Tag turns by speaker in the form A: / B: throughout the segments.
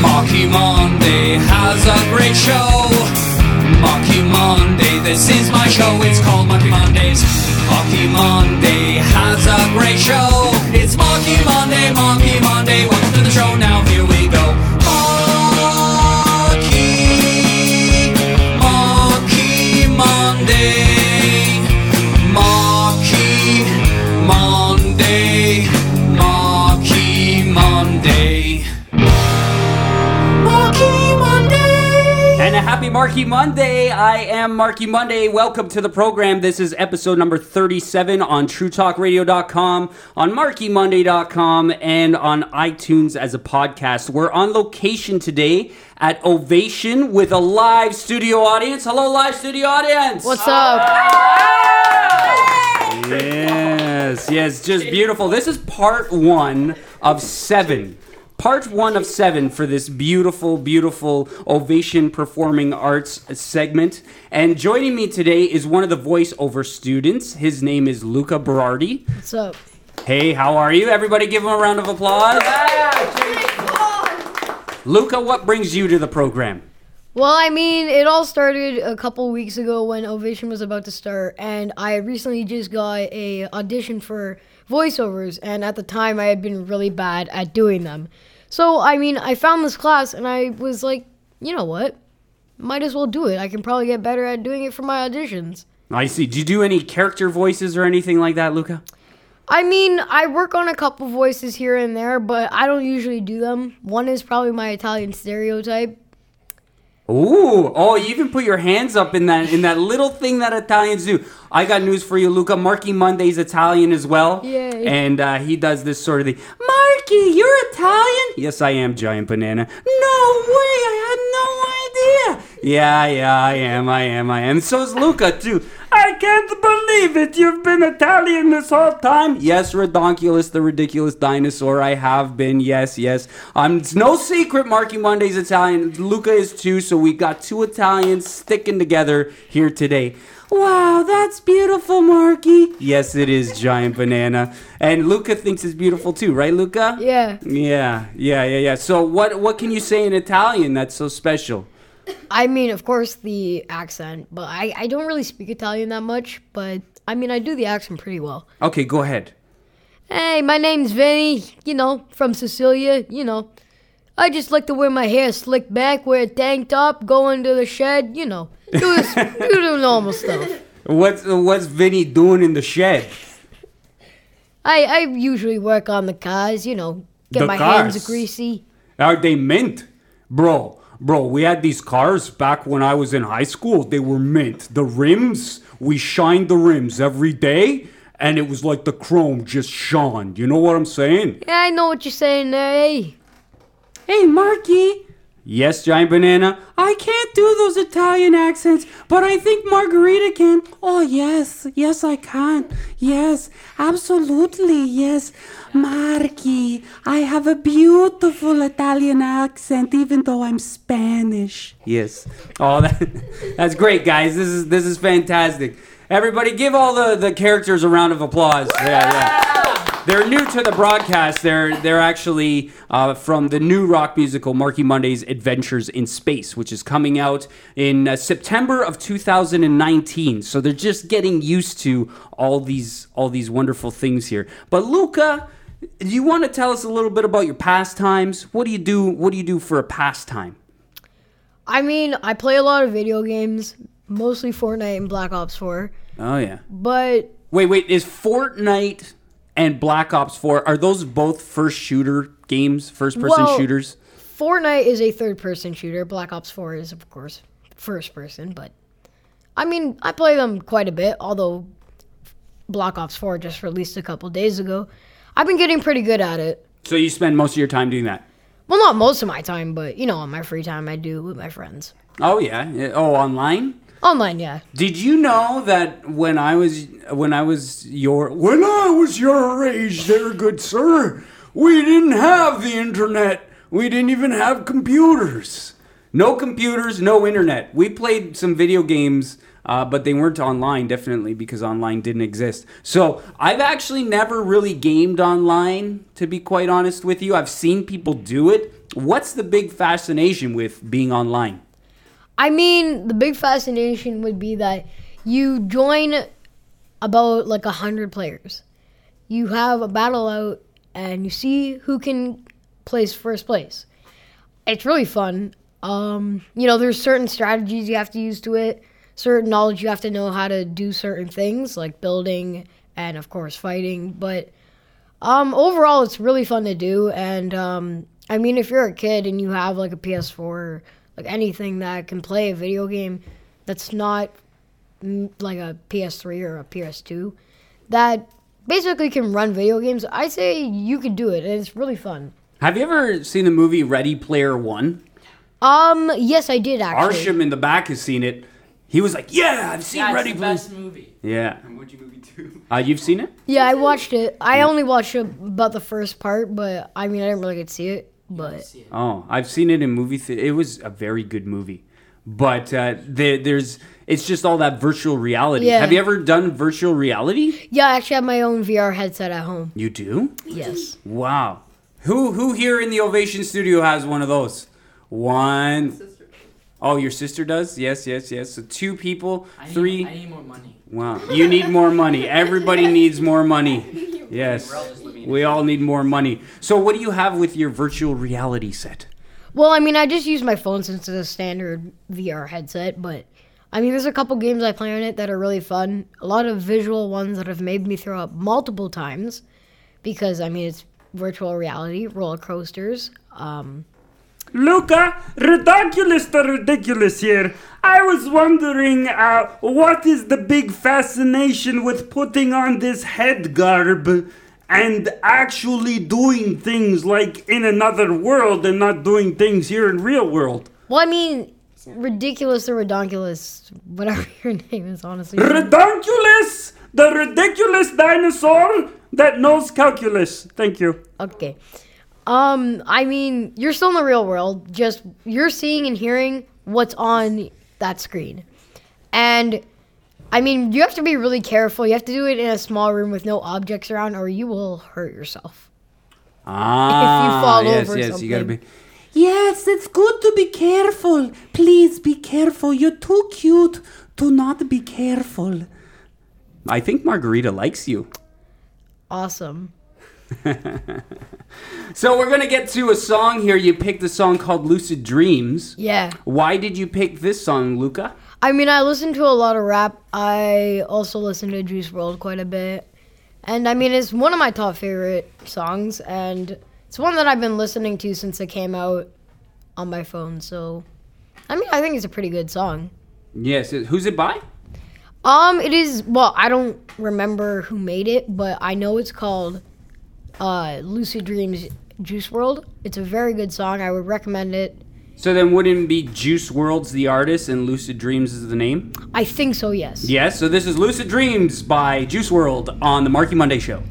A: Marky Monday has a great show. Marky Monday, this is my show. It's called Marky Mondays. Marky Monday has a great show. It's Marky Monday, Marky Monday. Marky Monday.
B: I am Marky Monday. Welcome to the program. This is episode number 37 on TrueTalkRadio.com, on MarkyMonday.com, and on iTunes as a podcast. We're on location today at Ovation with a live studio audience. Hello, live studio audience.
C: What's up?
B: Yes, yes, just beautiful. This is part one of seven. Part one of seven for this beautiful, beautiful Ovation Performing Arts segment. And joining me today is one of the voiceover students. His name is Luca Berardi.
C: What's up?
B: Hey, how are you? Everybody give him a round of applause. Luca, what brings you to the program?
C: Well, I mean, it all started a couple weeks ago when Ovation was about to start, and I recently just got a audition for voiceovers, and at the time I had been really bad at doing them. So, I mean, I found this class, and I was like, you know what? Might as well do it. I can probably get better at doing it for my auditions.
B: I see. Do you do any character voices or anything like that, Luca?
C: I mean, I work on a couple voices here and there, but I don't usually do them. One is probably my Italian stereotype.
B: Ooh, oh, you even put your hands up in that in that little thing that Italians do. I got news for you, Luca. Marky Monday's Italian as well.
C: Yay.
B: And uh, he does this sort of thing. Marky, you're Italian? Yes, I am, Giant Banana. No way, I had no idea. Yeah, yeah, I am, I am, I am. So is Luca, too. I can't believe it. You've been Italian this whole time. Yes, Redonkulus, the ridiculous dinosaur. I have been. Yes, yes. Um, it's no secret. Marky Monday's Italian. Luca is too. So we got two Italians sticking together here today. Wow, that's beautiful, Marky. Yes, it is, giant banana. And Luca thinks it's beautiful too, right, Luca?
C: Yeah.
B: Yeah, yeah, yeah, yeah. So what what can you say in Italian that's so special?
C: I mean, of course, the accent, but I, I don't really speak Italian that much, but I mean, I do the accent pretty well.
B: Okay, go ahead.
C: Hey, my name's Vinny, you know, from Sicilia, you know. I just like to wear my hair slicked back, wear a tank top, go into the shed, you know. Do this, do the normal stuff.
B: What's what's Vinny doing in the shed?
C: I, I usually work on the cars, you know, get
B: The
C: my
B: cars?
C: hands greasy.
B: Are they mint? Bro, bro, we had these cars back when I was in high school. They were mint. The rims, we shined the rims every day, and it was like the chrome just shone. You know what I'm saying?
C: Yeah, I know what you're saying there, hey.
B: Hey, Marky. Yes, Giant Banana. I can't do those Italian accents, but I think Margarita can. Oh, yes. Yes, I can. Yes, absolutely. Yes. Marky, I have a beautiful Italian accent, even though I'm Spanish. Yes. Oh, that, that's great, guys. This is this is fantastic. Everybody, give all the, the characters a round of applause. Yeah, yeah. They're new to the broadcast. They're they're actually uh, from the new rock musical Marky Monday's Adventures in Space, which is coming out in uh, September of 2019. So they're just getting used to all these all these wonderful things here. But Luca, do you want to tell us a little bit about your pastimes? What do you do? What do you do for a pastime?
C: I mean, I play a lot of video games, mostly Fortnite and Black Ops 4,
B: Oh yeah.
C: but
B: Wait, wait. Is Fortnite and Black Ops 4 are those both first shooter games, first person
C: Well-
B: shooters?
C: Fortnite is a third person shooter. Black Ops 4 is, of course, first person, but I mean, I play them quite a bit, although Black Ops 4 just released a couple days ago. I've been getting pretty good at it.
B: So you spend most of your time doing that?
C: Well, not most of my time, but you know, on my free time, I do with my friends.
B: Oh yeah. Yeah. Oh, online.
C: Online, yeah.
B: Did you know that when I was when I was your when I was your age, there, good sir, we didn't have the internet. We didn't even have computers. No computers, no internet. We played some video games, uh, but they weren't online, definitely, because online didn't exist. So I've actually never really gamed online, to be quite honest with you. I've seen people do it What's the big fascination with being online?
C: I mean, the big fascination would be that you join about like a hundred players. You have a battle out, and you see who can place first place. It's really fun. Um, you know, there's certain strategies you have to use to it, certain knowledge you have to know how to do certain things like building and of course fighting. But um, overall, it's really fun to do. And um, I mean, if you're a kid and you have like a PS4, like anything that can play a video game that's not mm, like a PS3 or a PS2, that basically can run video games, I say you can do it. And it's really fun.
B: Have you ever seen the movie Ready Player One?
C: Um, yes, I did actually.
B: Arsham in the back has seen it. He was like, "Yeah, I've seen
D: Yeah, it's
B: Ready
D: the
B: Player."
D: best movie.
B: Yeah,
D: Emoji movie too.
B: uh, you've seen it.
C: Yeah, I watched it. I only watched about the first part, but I mean, I didn't really get to see it. But
D: See it.
B: Oh, I've seen it in movie. Th- it was a very good movie, but uh, there, there's it's just all that virtual reality.
C: Yeah.
B: Have you ever done virtual reality?
C: yeah, I actually have my own VR headset at home.
B: You do?
C: Yes.
B: Wow. Who who here in the Ovation Studio has one of those? One. Oh, your sister does? Yes, yes, yes. So two people,
D: I need,
B: three.
D: I need more money.
B: Wow. You need more money. Everybody needs more money. Yes.
D: We're all just living in
B: We all need more money. So what do you have with your virtual reality set?
C: Well, I mean, I just use my phone since it's a standard VR headset, but I mean, there's a couple games I play on it that are really fun. A lot of visual ones that have made me throw up multiple times because I mean, it's virtual reality, roller coasters. Um,
E: Luca, ridiculous the ridiculous here. I was wondering, uh, what is the big fascination with putting on this head garb and actually doing things like in another world and not doing things here in real world?
C: well, I mean, ridiculous or redonkulous, whatever your name is, honestly.
E: Redonkulous, the ridiculous dinosaur that knows calculus. Thank you.
C: Okay. Um, I mean, you're still in the real world. Just you're seeing and hearing what's on that screen. And I mean, you have to be really careful. You have to do it in a small room with no objects around or you will hurt yourself.
B: Ah,
C: fall
B: yes,
C: over
B: yes, you gotta
C: something.
B: be. Yes, it's good to be careful. Please be careful. You're too cute to not be careful. I think Margarita likes you.
C: Awesome.
B: So we're gonna get to a song here. You picked a song called "Lucid Dreams."
C: Yeah.
B: Why did you pick this song, Luca?
C: I mean, I listen to a lot of rap. I also listen to Juice WRLD quite a bit. And I mean, it's one of my top favorite songs and it's one that I've been listening to since it came out on my phone. So, I mean, I think it's a pretty good song.
B: Yes. Who's it by?
C: Um, it is. Well, I don't remember who made it, but I know it's called uh, "Lucid Dreams Juice WRLD." It's a very good song. I would recommend it.
B: So then, wouldn't it be Juice WRLD's the artist and Lucid Dreams is the name?
C: I think so. Yes.
B: Yes. So this is "Lucid Dreams" by Juice WRLD on the Marky Monday Show.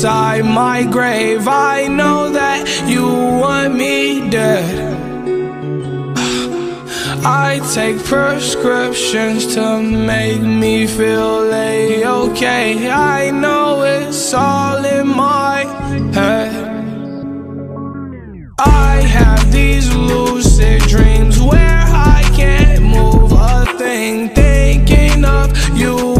F: inside my grave. I know that you want me dead. I take prescriptions to make me feel a-okay. I know it's all in my head. I have these lucid dreams where I can't move a thing, thinking of you.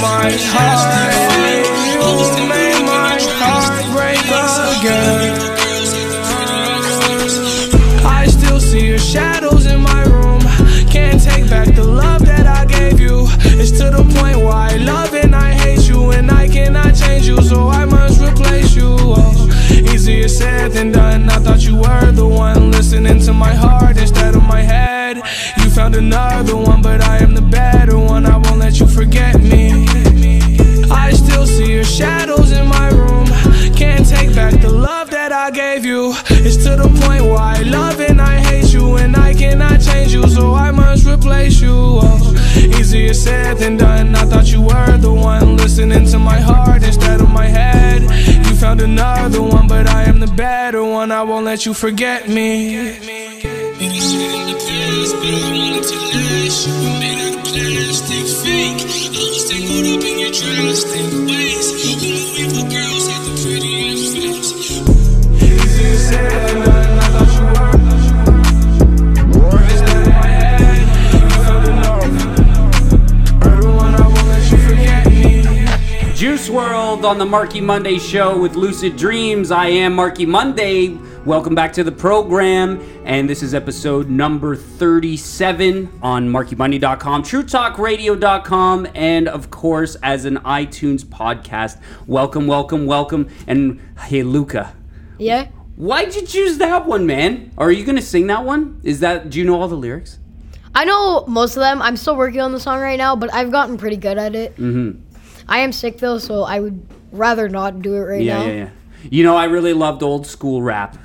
F: my heart change you, so I must replace you. Oh, easier said than done. I thought you were the one listening to my heart instead of my head. You found another one, but I am the better one. I won't let you forget me. Plastic fake, I was tangled up in your Easier
B: on the Marky Monday show with Lucid Dreams. I am Marky Monday. Welcome back to the program. And this is episode number 37 on markymonday.com, truetalkradio.com, and of course, as an iTunes podcast. Welcome, welcome, welcome. And hey, Luca,
C: Yeah?
B: why'd you choose that one, man? Are you going to sing that one? Is that, do you know all the lyrics?
C: I know most of them. I'm still working on the song right now, but I've gotten pretty good at it.
B: Mm-hmm.
C: I am sick though, so I would rather not do it right
B: Yeah,
C: now.
B: yeah, yeah. You know, I really loved old school rap.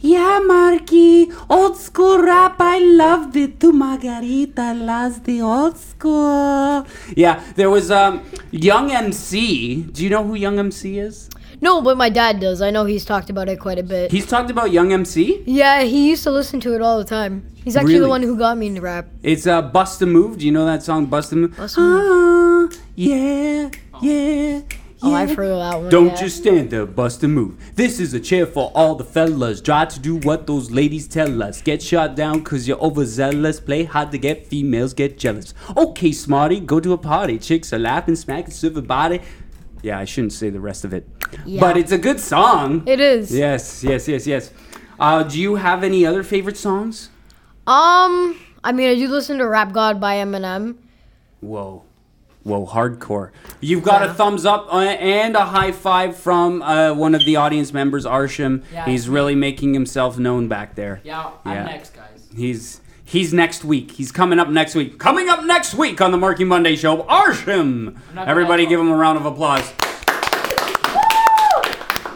B: Yeah, Marky, old school rap, I loved it. To Margarita loves the old school. Yeah, there was um Young MC. Do you know who Young MC is?
C: No, but my dad does. I know he's talked about it quite a bit.
B: He's talked about Young MC.
C: yeah, he used to listen to it all the time. He's actually
B: Really?
C: the one who got me into rap.
B: It's uh Bust a Move. Do you know that song Bust a Move?
C: Bust a Move.
B: Ah, yeah, yeah.
C: Oh. I've heard that one.
B: Don't
C: yeah.
B: just stand there, bust a move. This is a chair for all the fellas. Try to do what those ladies tell us. Get shot down cause you're overzealous. Play hard to get females get jealous. Okay, smarty, go to a party. Chicks are laughing, smacking, silver body. Yeah, I shouldn't say the rest of it.
C: Yeah.
B: But it's a good song.
C: It is.
B: Yes, yes, yes, yes. Uh, do you have any other favorite songs?
C: Um, I mean, I do listen to Rap God by Eminem.
B: Whoa. Whoa, hardcore. You've got a thumbs up uh, and a high five from uh, one of the audience members, Arsham.
D: Yeah,
B: He's really making himself known back there.
D: Yeah, I'm
B: Yeah.
D: next, guys.
B: He's he's next week. He's coming up next week. Coming up next week on the Marky Monday show, Arsham. Everybody give him a round of applause.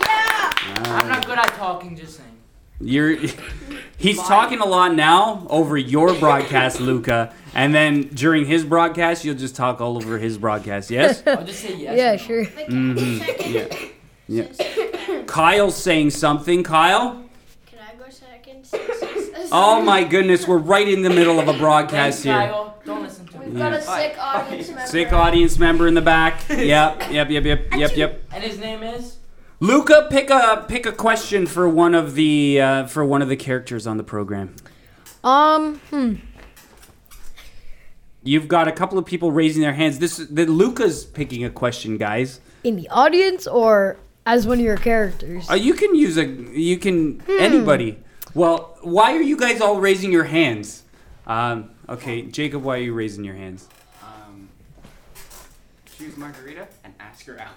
B: Yeah.
D: I'm not good at talking, just saying.
B: You're he's talking a lot now over your broadcast, Luca, and then during his broadcast, you'll just talk all over his broadcast. Yes?
D: I'll just say yes.
C: yeah, sure.
B: Mm-hmm. Yeah. Yeah. Kyle's saying something. Kyle?
G: Can I go second?
B: Oh my goodness, we're right in the middle of a broadcast
D: Thanks,
B: here.
D: Kyle. Don't listen to me.
G: We've got a sick audience member.
B: Sick audience member in the back. Yep, yep, yep, yep, yep, yep.
D: And his name is?
B: Luca, pick a pick a question for one of the uh, for one of the characters on the program.
C: Um, hmm.
B: You've got a couple of people raising their hands. This the Luca's picking a question, guys.
C: In the audience or as one of your characters?
B: Uh, you can use a you can anybody. Well, why are you guys all raising your hands? Um, okay, Jacob, why are you raising your hands?
H: Um, choose Margarita and ask her out.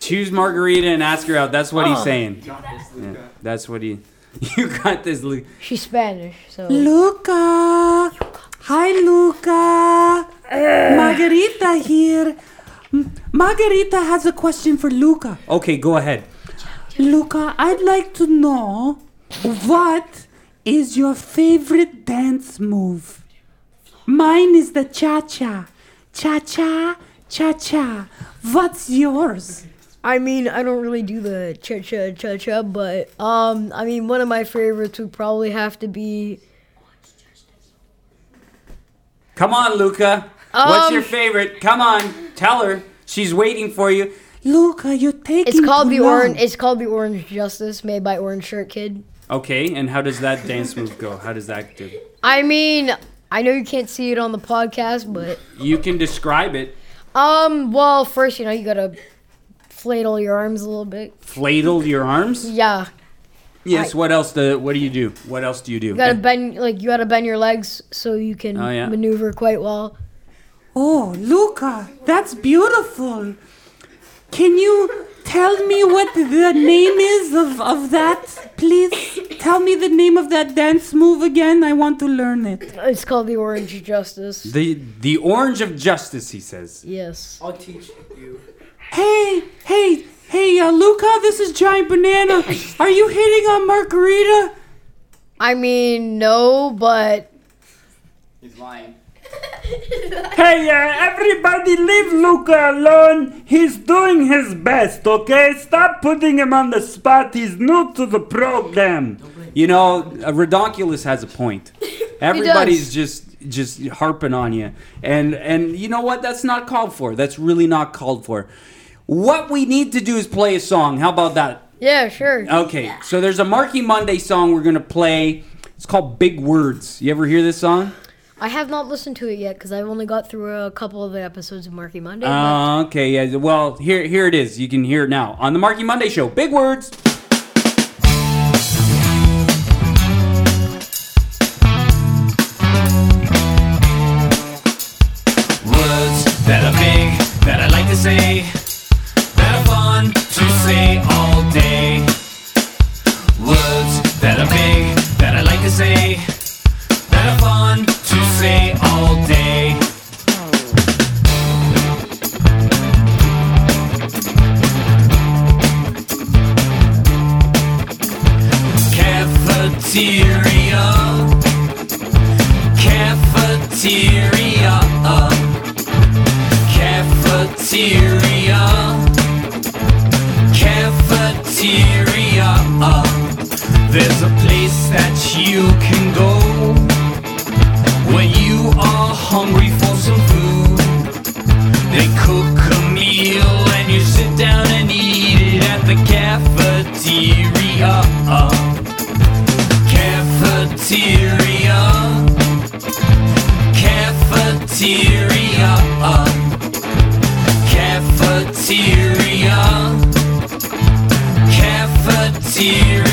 B: Choose Margarita and ask her out. That's what he's
C: Oh.
B: saying.
H: Got this,
B: Yeah,
H: Luca.
B: that's what he. You got this, Luca.
C: She's Spanish, so.
B: Luca. Hi, Luca. Margarita here. M- Margarita has a question for Luca. Okay, go ahead. Luca, I'd like to know
E: what is your favorite dance move? Mine is the cha cha. Cha cha, cha cha. What's yours?
C: I mean, I don't really do the cha cha cha cha, but um, I mean, one of my favorites would probably have to be.
B: Come on, Luca. What's
C: Um,
B: your favorite? Come on, tell her. She's waiting for you.
E: Luca, you take
C: It's called the orange. It's called the Orange Justice, made by Orange Shirt Kid.
B: Okay, and how does that dance move go? How does that do?
C: I mean, I know you can't see it on the podcast, but
B: You can describe it.
C: um, well, first you know you gotta fladle your arms a little bit.
B: Fladle your arms.
C: Yeah,
B: Yes.
C: I-
B: What else? Do, what do you do? What else do you do?
C: you gotta bend like you gotta bend your legs so you can
B: Oh, yeah.
C: maneuver quite well.
E: Oh, Luca, that's beautiful. Can you tell me what the name is of, of that, please? Tell me the name of that dance move again. I want to learn it.
C: It's called the Orange of Justice.
B: The the orange of justice, he says.
C: Yes.
D: I'll teach you.
E: Hey, hey, hey, uh, Luca, this is Giant Banana. Are you hitting on Margarita?
C: I mean, no, but
H: He's lying.
E: Hey, uh, everybody leave Luca alone. He's doing his best, okay? Stop putting him on the spot. He's new to the program.
B: You know, uh, Redonkulous has a point. Everybody's just just harping on you, and and you know what? That's not called for. That's really not called for. What we need to do is play a song. How about that?
C: yeah, sure.
B: Okay, so there's a Marky Monday song we're gonna play. It's called Big Words. You ever hear this song?
C: I have not listened to it yet because I've only got through a couple of the episodes of Marky Monday. but-
B: Uh, okay, yeah. Well, here here it is. You can hear it now on the Marky Monday show. Big Words.
A: Words that are big, that I like to say, Cafeteria.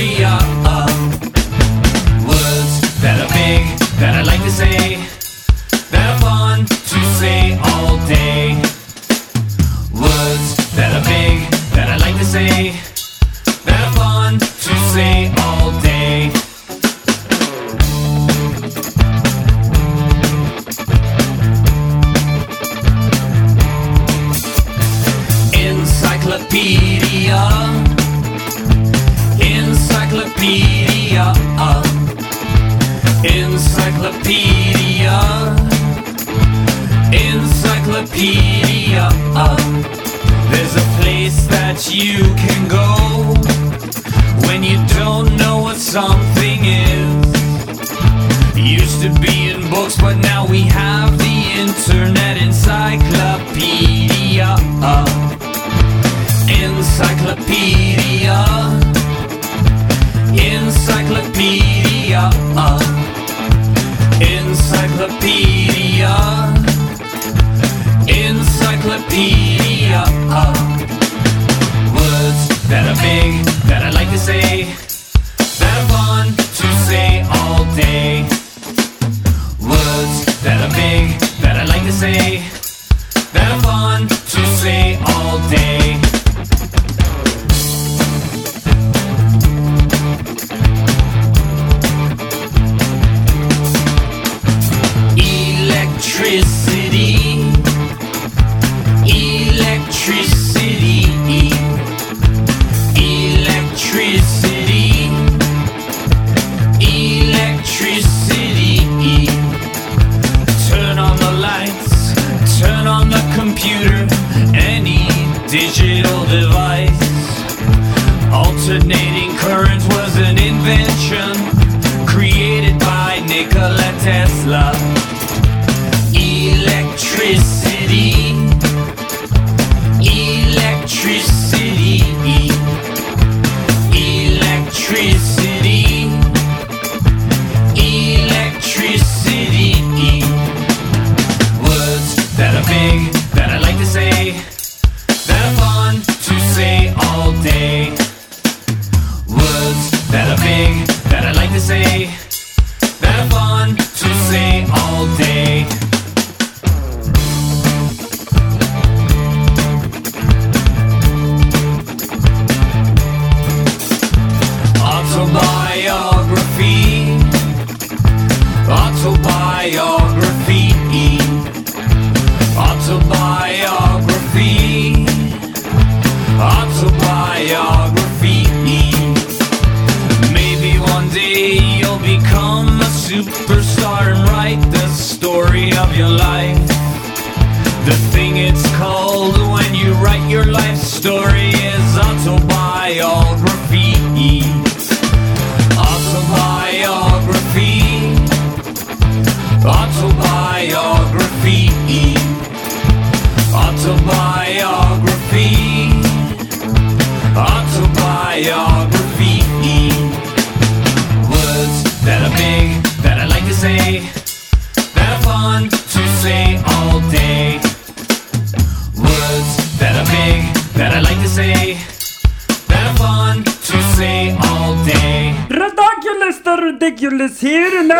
A: Autobiography.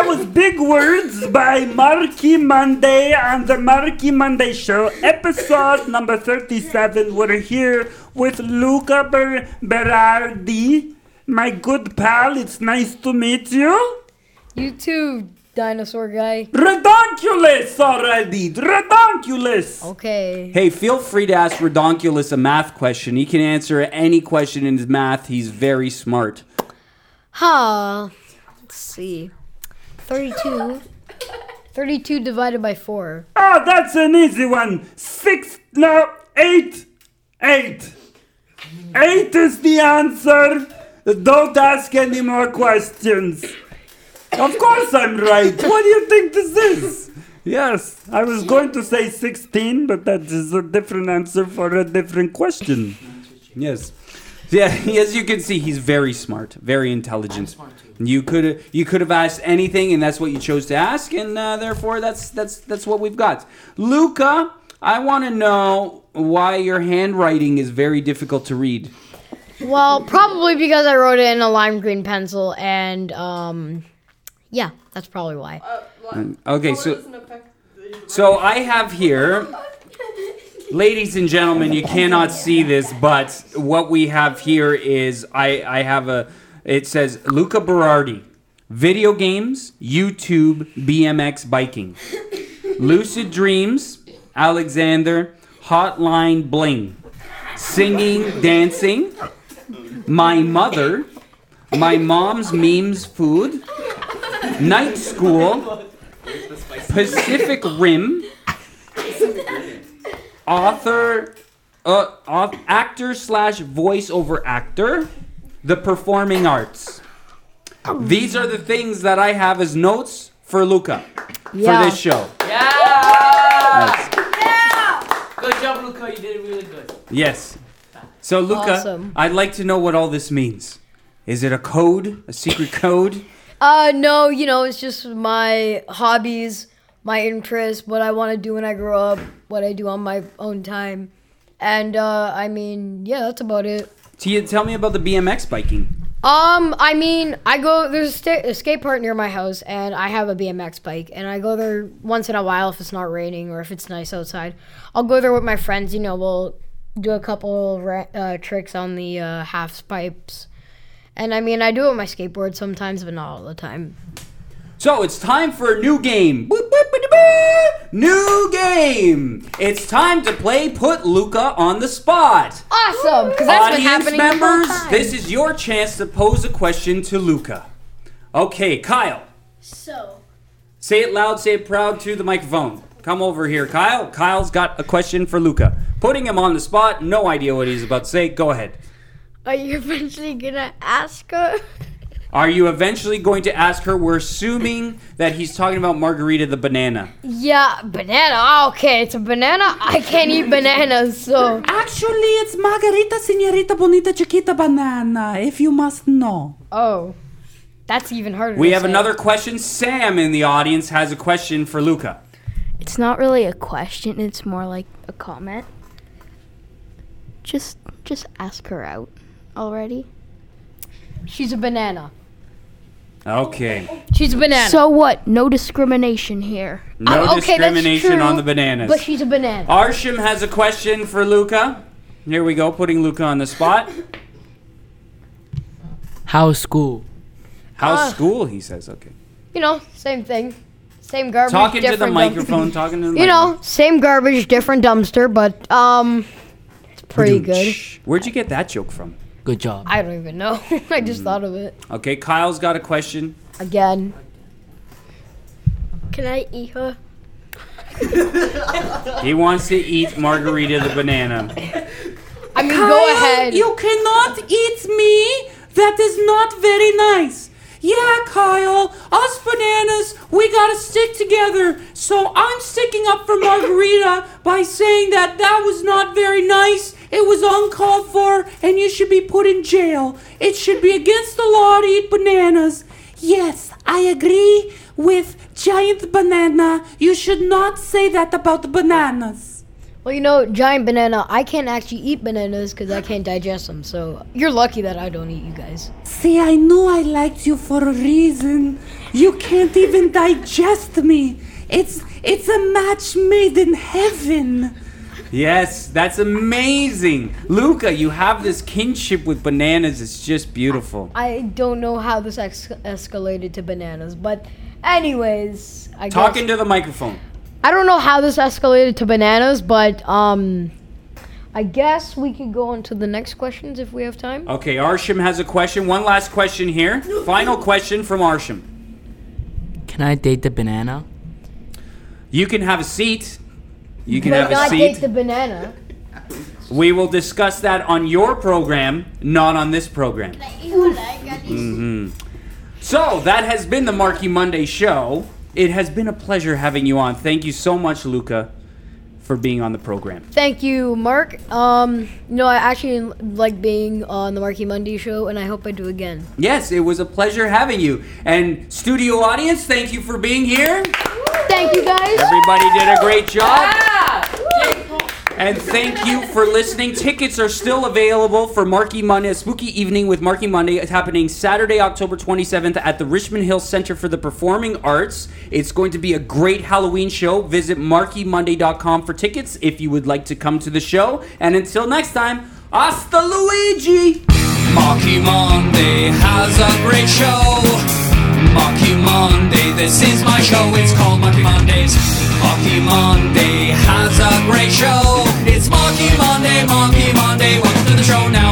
E: Was Big Words by Marky Monday on the Marky Monday Show, episode number 37. We're here with Luca Ber- Berardi, my good pal. It's nice to meet you.
C: You too, dinosaur guy.
E: Redonkulous already! Redonkulous!
C: Okay.
B: Hey, feel free to ask Redonkulous a math question. He can answer any question in his math. He's very smart.
C: Huh. Let's see. 32. 32 divided by 4.
E: Oh, that's an easy one. Six, no, eight. Eight. Eight is the answer. Don't ask any more questions. Of course I'm right. What do you think this is? Yes, I was going to say 16, but that is a different answer for a different question.
B: Yes. Yeah, as you can see, he's very smart, very intelligent. You could you could have asked anything, and that's what you chose to ask, and uh, therefore that's that's that's what we've got. Luca, I want to know why your handwriting is very difficult to read.
C: Well, probably because I wrote it in a lime green pencil, and um, yeah, that's probably why.
B: Okay, so so I have here, ladies and gentlemen, you cannot see this, but what we have here is I I have a it says Luca Berardi, video games, YouTube, BMX biking, lucid dreams, Alexander, hotline bling, singing, dancing, my mother, my mom's memes food, night school. Pacific Rim, author, uh, au- actor slash voiceover actor, the performing arts. These are the things that I have as notes for Luca
C: Yeah.
B: for this show.
D: Yeah! Good job, Luca. You did really good.
B: Yes. So Luca,
C: Awesome.
B: I'd like to know what all this means. Is it a code, a secret code?
C: Uh, no, you know, it's just my hobbies, my interests, what I want to do when I grow up, what I do on my own time. And, uh, I mean, yeah, that's about it.
B: Tia, tell me about the BMX biking.
C: Um, I mean, I go, there's a, sta- a skate park near my house, and I have a BMX bike, and I go there once in a while if it's not raining or if it's nice outside. I'll go there with my friends, you know, we'll do a couple ra- uh, tricks on the uh, half pipes. And I mean, I do it with my skateboard sometimes, but not all the time.
B: So it's time for a new game. Boop, boop, boop. New game. It's time to play Put Luca on the Spot.
C: Awesome, because that's been
B: Audience
C: happening the whole
B: members,
C: time.
B: this is your chance to pose a question to Luca. Okay, Kyle,
G: So,
B: say it loud, say it proud to the microphone. Come over here, Kyle. Kyle's got a question for Luca. Putting him on the spot, no idea what he's about to say. Go ahead.
G: are you eventually gonna ask her?
B: Are you eventually going to ask her? We're assuming that he's talking about Margarita the banana.
C: Yeah, banana. Okay, it's a banana. I can't eat bananas, so.
B: Actually, it's Margarita Senorita Bonita Chiquita Banana, if you must know.
C: Oh, that's even harder.
B: We
C: to
B: have
C: say.
B: another question. Sam in the audience has a question for Luca.
I: It's not really a question, it's more like a comment. Just just ask her out already.
C: She's a banana.
B: Okay.
C: She's a banana.
I: So what? No discrimination here.
B: No
C: Uh, okay, that's
B: discrimination on the bananas.
C: but she's a banana.
B: Arsham has a question for Luca. Here we go, putting Luca on the spot.
D: How's school?
B: How's
C: Uh,
B: school? He says. Okay.
C: You know, same thing. Same garbage.
B: Talking to the
C: different dump-
B: microphone. Talking to the
C: You
B: microphone.
C: know, same garbage, different dumpster, but um, it's pretty good.
B: Where'd you get that joke from?
D: Good job.
C: I don't even know. I just mm. thought of it
B: Okay, Kyle's got a question.
C: again.
G: Can I eat her?
B: He wants to eat Margarita the banana.
C: I mean, go ahead.
B: You cannot eat me. That is not very nice. Yeah, Kyle, us bananas, we gotta stick together. So I'm sticking up for Margarita by saying that that was not very nice. It was uncalled for, and you should be put in jail. It should be against the law to eat bananas. Yes, I agree with Giant Banana. You should not say that about the bananas.
C: Well, you know, giant banana. I can't actually eat bananas because I can't digest them. So you're lucky that I don't eat you guys.
B: See, I knew I liked you for a reason. You can't even digest me. It's it's a match made in heaven. Yes, that's amazing. Luca, you have this kinship with bananas. It's just beautiful.
C: I don't know how this ex- escalated to bananas, but anyways, I
B: Talking
C: guess
B: to the microphone.
C: I don't know how this escalated to bananas, but um, I guess we could go on to the next questions if we have time.
B: Okay, Arsham has a question. One last question here. Final question from Arsham.
D: Can I date the banana?
B: You can have a seat. You can
C: but
B: have a seat.
C: take the banana.
B: We will discuss that on your program, not on this program.
G: Can I eat her leg at least?
B: hmm So that has been the Marky Monday show. It has been a pleasure having you on. Thank you so much, Luca, for being on the program.
C: Thank you, Mark. Um, no, I actually like being on the Marky Monday show, and I hope I do again.
B: Yes, it was a pleasure having you. And studio audience, thank you for being here.
C: Thank you, guys.
B: Everybody did a great job. And thank you for listening. Tickets are still available for Marky Monday, Spooky Evening with Marky Monday. It's happening Saturday, October 27th at the Richmond Hill Center for the Performing Arts. It's going to be a great Halloween show. Visit markymonday.com for tickets if you would like to come to the show. And until next time, hasta Luigi!
A: Marky Monday has a great show. Marky Monday, this is my show. It's called Marky Mondays. Marky Monday has a great show. It's Marky Monday, Marky Monday. Welcome to the show. Now